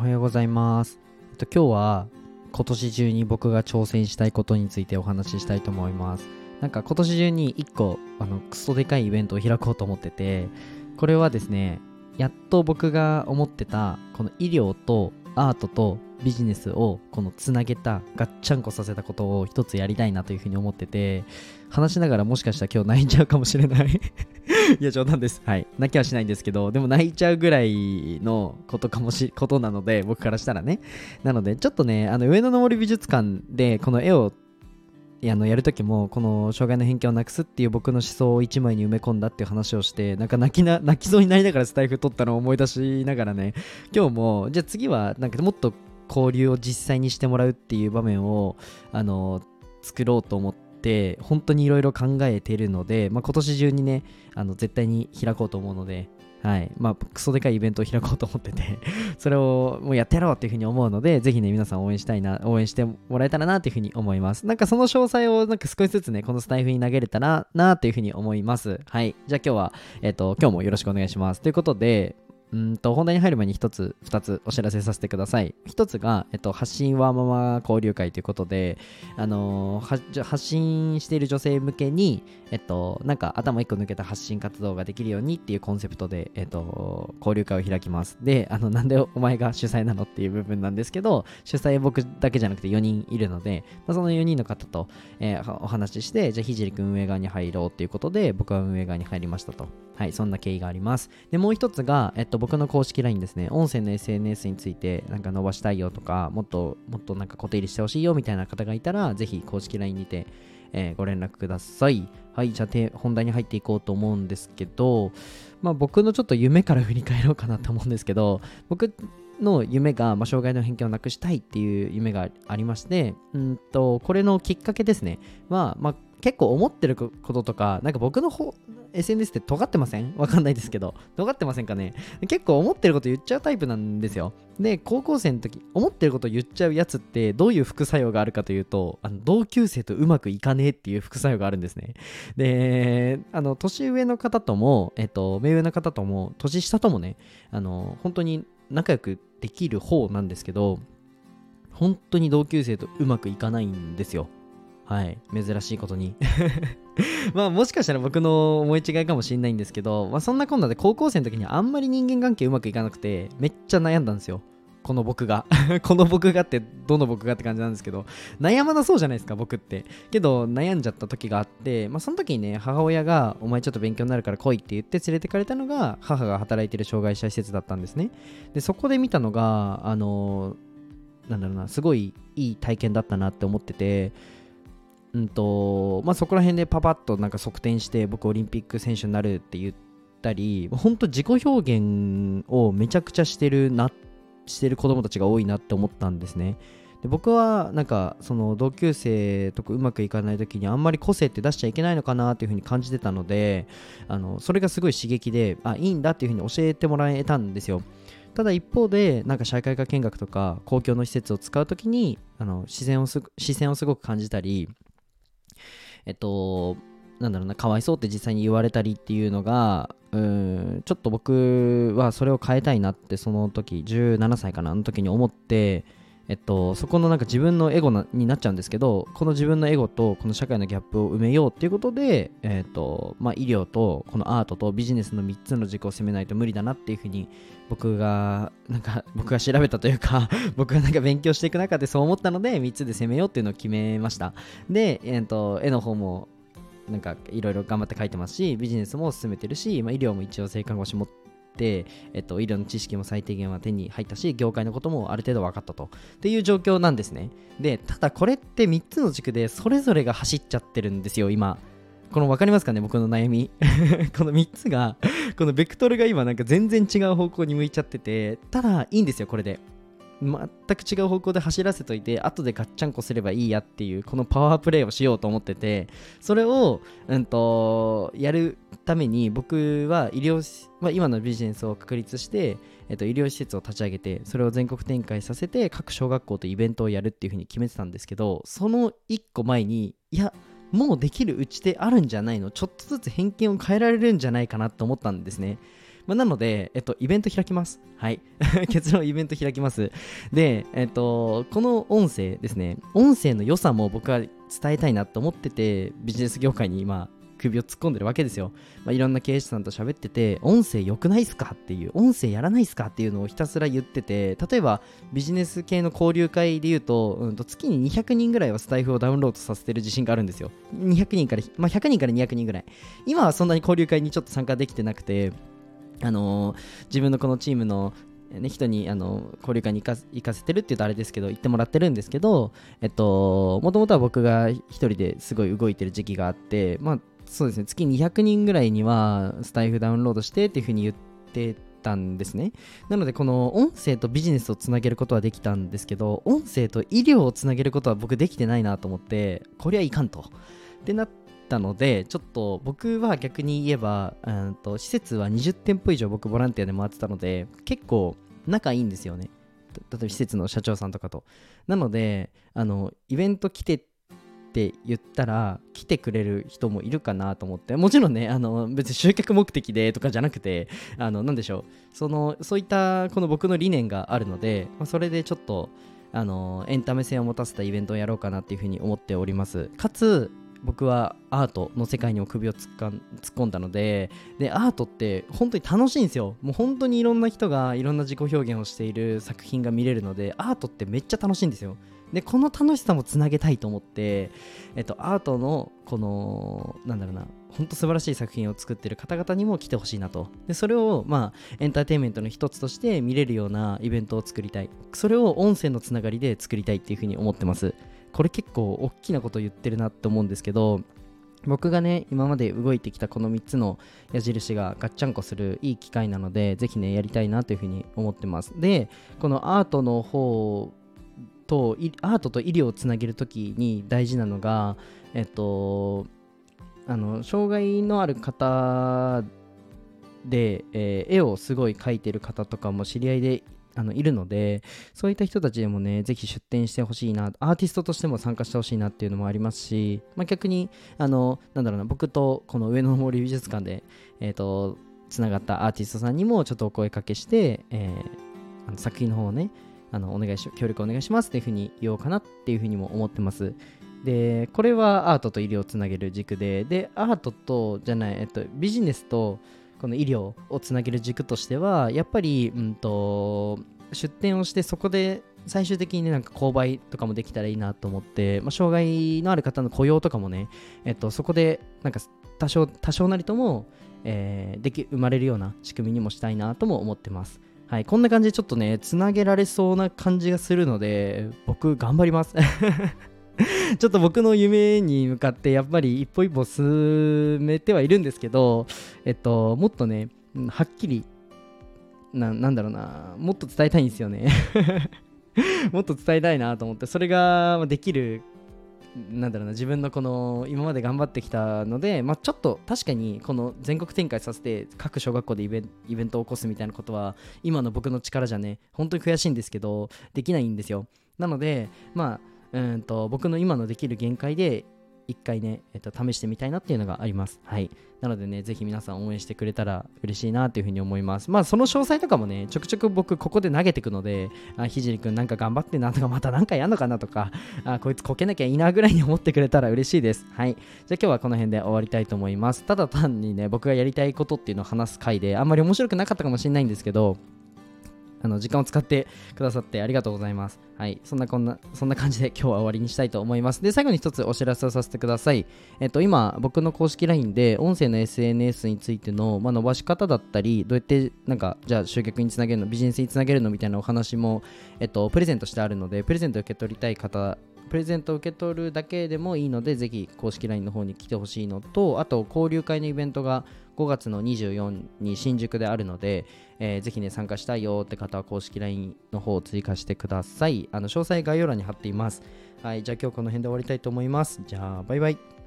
おはようございます。えっと、今日は今年中に僕が挑戦したいことについてお話ししたいと思います。なんか今年中に1個あのクソでかいイベントを開こうと思ってて、これはですね、やっと僕が思ってたこの医療とアートとビジネスをこのつなげたガッチャンコさせたことを一つやりたいなというふうに思ってて話しながらもしかしたら今日泣いちゃうかもしれない いや冗談です。はい。泣きはしないんですけどでも泣いちゃうぐらいのことかもし ことなので僕からしたらね。なのでちょっとねあの上野の森美術館でこの絵をあのやるときもこの障害の偏見をなくすっていう僕の思想を一枚に埋め込んだっていう話をしてなんか泣きな泣きそうになりながらスタイフ撮ったのを思い出しながらね。今日もじゃあ次はなんかもっと交流を実際にしてもらうっていう場面をあの作ろうと思って本当にいろいろ考えてるので、まあ、今年中にねあの絶対に開こうと思うのではい。まあ、クソでかいイベントを開こうと思ってて、それをもうやってやろうっていうふうに思うので、ぜひね、皆さん応援したいな、応援してもらえたらなっていうふうに思います。なんかその詳細をなんか少しずつね、このスタイフに投げれたらなっていうふうに思います。はい。じゃあ今日は、えっ、と、今日もよろしくお願いします。ということで、うんと本題に入る前に一つ、二つお知らせさせてください。一つが、えっと、発信ワーママ交流会ということで、あのー発信している女性向けに、えっと、なんか頭一個抜けた発信活動ができるようにっていうコンセプトで、えっと、交流会を開きます。で、あの、なんでお前が主催なのっていう部分なんですけど、主催僕だけじゃなくて4人いるので、まあ、その4人の方と、えーお話しして、じゃあ、ひじりくん運営側に入ろうっていうことで、僕は運営側に入りましたと。はい、そんな経緯があります。で、もう一つが、えっと、僕の公式 LINE ですね、音声の SNS についてなんか伸ばしたいよとか、もっともっとなんか固定入りしてほしいよみたいな方がいたら、ぜひ公式 LINE にて、えーご連絡ください。はい、じゃあ本題に入っていこうと思うんですけど、まあ僕のちょっと夢から振り返ろうかなと思うんですけど、僕の夢が、まあ、障害の偏見をなくしたいっていう夢がありまして、うんと、これのきっかけですね、は、まあ、結構思ってることとか、なんか僕の方、SNS って尖ってません？わかんないですけど、尖ってませんかね？結構思ってること言っちゃうタイプなんですよ。で、高校生の時、思ってること言っちゃうやつってどういう副作用があるかというと、あの同級生とうまくいかねえっていう副作用があるんですね。で、あの、年上の方とも、えっと、目上の方とも、年下ともね、あの、本当に仲良くできる方なんですけど、本当に同級生とうまくいかないんですよ。はい。珍しいことに。まあもしかしたら僕の思い違いかもしれないんですけど、まあそんなこんなで高校生の時にあんまり人間関係うまくいかなくて、めっちゃ悩んだんですよ。この僕が。この僕がって、どの僕がって感じなんですけど、悩まなそうじゃないですか、僕って。けど、悩んじゃった時があって、まあその時にね、母親が、お前ちょっと勉強になるから来いって言って連れてかれたのが、母が働いてる障害者施設だったんですね。で、そこで見たのが、あのなんだろうな、すごいいい体験だったなって思ってて、うんとまあ、そこら辺でパパッとなんか側転して僕オリンピック選手になるって言ったり本当自己表現をめちゃくちゃしてるなしてる子供たちが多いなって思ったんですね。で僕はなんかその同級生とかうまくいかない時にあんまり個性って出しちゃいけないのかなっていうふうに感じてたのであのそれがすごい刺激であいいんだっていうふうに教えてもらえたんですよ。ただ一方でなんか社会科見学とか公共の施設を使う時にあの視線をす視線をすごく感じたりえっと、なんだろうな、かわいそうって実際に言われたりっていうのが、うん、ちょっと僕はそれを変えたいなって、その時、17歳かな、あの時に思って、えっと、そこのなんか自分のエゴなになっちゃうんですけど、この自分のエゴとこの社会のギャップを埋めようっていうことで、えっと、まあ、医療とこのアートとビジネスの3つの軸を攻めないと無理だなっていうふうに僕が、なんか僕が調べたというか、僕がなんか勉強していく中でそう思ったので、3つで攻めようっていうのを決めました。で、えっと、絵の方もなんかいろいろ頑張って書いてますし、ビジネスも進めてるし、まあ、医療も一応性看護師持って、えっと、医療の知識も最低限は手に入ったし、業界のこともある程度分かったと。っていう状況なんですね。で、ただこれって3つの軸でそれぞれが走っちゃってるんですよ、今。この分かりますかね僕の悩み この3つがこのベクトルが今なんか全然違う方向に向いちゃっててただいいんですよこれで全く違う方向で走らせといて後でガッチャンコすればいいやっていうこのパワープレイをしようと思っててそれを、うん、とやるために僕は医療、まあ、今のビジネスを確立して、えっと、医療施設を立ち上げてそれを全国展開させて各小学校とイベントをやるっていうふうに決めてたんですけどその1個前にいやもうできるうちであるんじゃないの？ちょっとずつ偏見を変えられるんじゃないかなと思ったんですね。まあ、なので、えっと、イベント開きます。はい。結論、イベント開きます。で、えっと、この音声ですね、音声の良さも僕は伝えたいなと思ってて、ビジネス業界に今、首を突っ込んでるわけですよ。まあ、いろんな経営者さんと喋ってて、音声良くないっすかっていう、音声やらないっすかっていうのをひたすら言ってて、例えばビジネス系の交流会で言うと、うん、と月に200人ぐらいはスタイフをダウンロードさせてる自信があるんですよ。200人から、まあ、100人から200人ぐらい。今はそんなに交流会にちょっと参加できてなくて、あの、自分のこのチームのね、人にあの交流会に行かせてるって言うとあれですけど行ってもらってるんですけどえっともともとは僕が一人ですごい動いてる時期があってまあそうですね、月200人ぐらいにはスタイフダウンロードしてっていうふうに言ってたんですね。なので、この音声とビジネスをつなげることはできたんですけど、音声と医療をつなげることは僕できてないなと思って、こりゃいかんと。ってなったので、ちょっと僕は逆に言えば、うんと施設は20店舗以上僕ボランティアで回ってたので、結構仲いいんですよね。例えば施設の社長さんとかと。なので、あの、イベント来てって言ったら来てくれる人もいるかなと思ってもちろんねあの別に集客目的でとかじゃなくてあの何でしょうそのそういったこの僕の理念があるので、まあ、それでちょっとあのエンタメ性を持たせたイベントをやろうかなっていうふうに思っておりますかつ僕はアートの世界にも首を突っ込んだのででアートって本当に楽しいんですよ。もう本当にいろんな人がいろんな自己表現をしている作品が見れるのでアートってめっちゃ楽しいんですよ。でこの楽しさもつなげたいと思って、えっと、アートのこのなんだろうな本当素晴らしい作品を作ってる方々にも来てほしいなと。でそれをまあエンターテインメントの一つとして見れるようなイベントを作りたい。それを音声のつながりで作りたいっていうふうに思ってます。これ結構大きなこと言ってるなって思うんですけど僕がね今まで動いてきたこの3つの矢印がガッチャンコするいい機会なのでぜひねやりたいなというふうに思ってます。でこのアートの方とアートと医療をつなげるときに大事なのが、えっと、あの障害のある方で、えー、絵をすごい描いてる方とかも知り合いであのいるのでそういった人たちでもねぜひ出展してほしいなアーティストとしても参加してほしいなっていうのもありますし、まあ、逆にあのなんだろうな僕とこの上野森美術館でえっ、ー、とつながったアーティストさんにもちょっとお声かけして、えー、あの作品の方をねあのお願いし協力お願いしますっていうふうに言おうかなっていうふうにも思ってます。で、これはアートと医療をつなげる軸で、で、アートと、じゃない、えっと、ビジネスとこの医療をつなげる軸としては、やっぱり、うんと、出店をしてそこで最終的にね、なんか購買とかもできたらいいなと思って、まあ、障害のある方の雇用とかもね、えっと、そこで、なんか多少、多少なりとも、えー、でき、生まれるような仕組みにもしたいなとも思ってます。はい、こんな感じでちょっとね、つなげられそうな感じがするので、僕、頑張ります。ちょっと僕の夢に向かってやっぱり一歩一歩進めてはいるんですけど、えっと、もっとね、はっきりな、なんだろうな、もっと伝えたいんですよね。もっと伝えたいなと思って、それができるなんだろうな自分のこの今まで頑張ってきたので、まあ、ちょっと確かにこの全国展開させて各小学校でイベイベントを起こすみたいなことは今の僕の力じゃね本当に悔しいんですけどできないんですよ。なのでまあうんと僕の今のできる限界で一回ね、えっと、試してみたいなっていうのがあります。はい。なのでね、ぜひ皆さん応援してくれたら嬉しいなっていうふうに思います。まあ、その詳細とかもね、ちょくちょく僕、ここで投げてくので、あ、ひじりくんなんか頑張ってなとか、またなんかやんのかなとか、あ、こいつこけなきゃいいなぐらいに思ってくれたら嬉しいです。はい。じゃあ今日はこの辺で終わりたいと思います。ただ単にね、僕がやりたいことっていうのを話す回で、あんまり面白くなかったかもしれないんですけど、あの時間を使ってくださってありがとうございます。はい、そんなこんな、そんな感じで今日は終わりにしたいと思います。で、最後に一つお知らせをさせてください。えっと、今、僕の公式 LINE で音声の SNS についての、まあ、伸ばし方だったり、どうやって、なんか、じゃあ集客につなげるの、ビジネスにつなげるのみたいなお話も、えっと、プレゼントしてあるので、プレゼント受け取りたい方プレゼントを受け取るだけでもいいので、ぜひ公式 LINE の方に来てほしいのと、あと交流会のイベントが5月の24に新宿であるので、えー、ぜひね、参加したいよって方は公式 LINE の方を追加してください。あの詳細概要欄に貼っています。はい、じゃあ今日この辺で終わりたいと思います。じゃあ、バイバイ。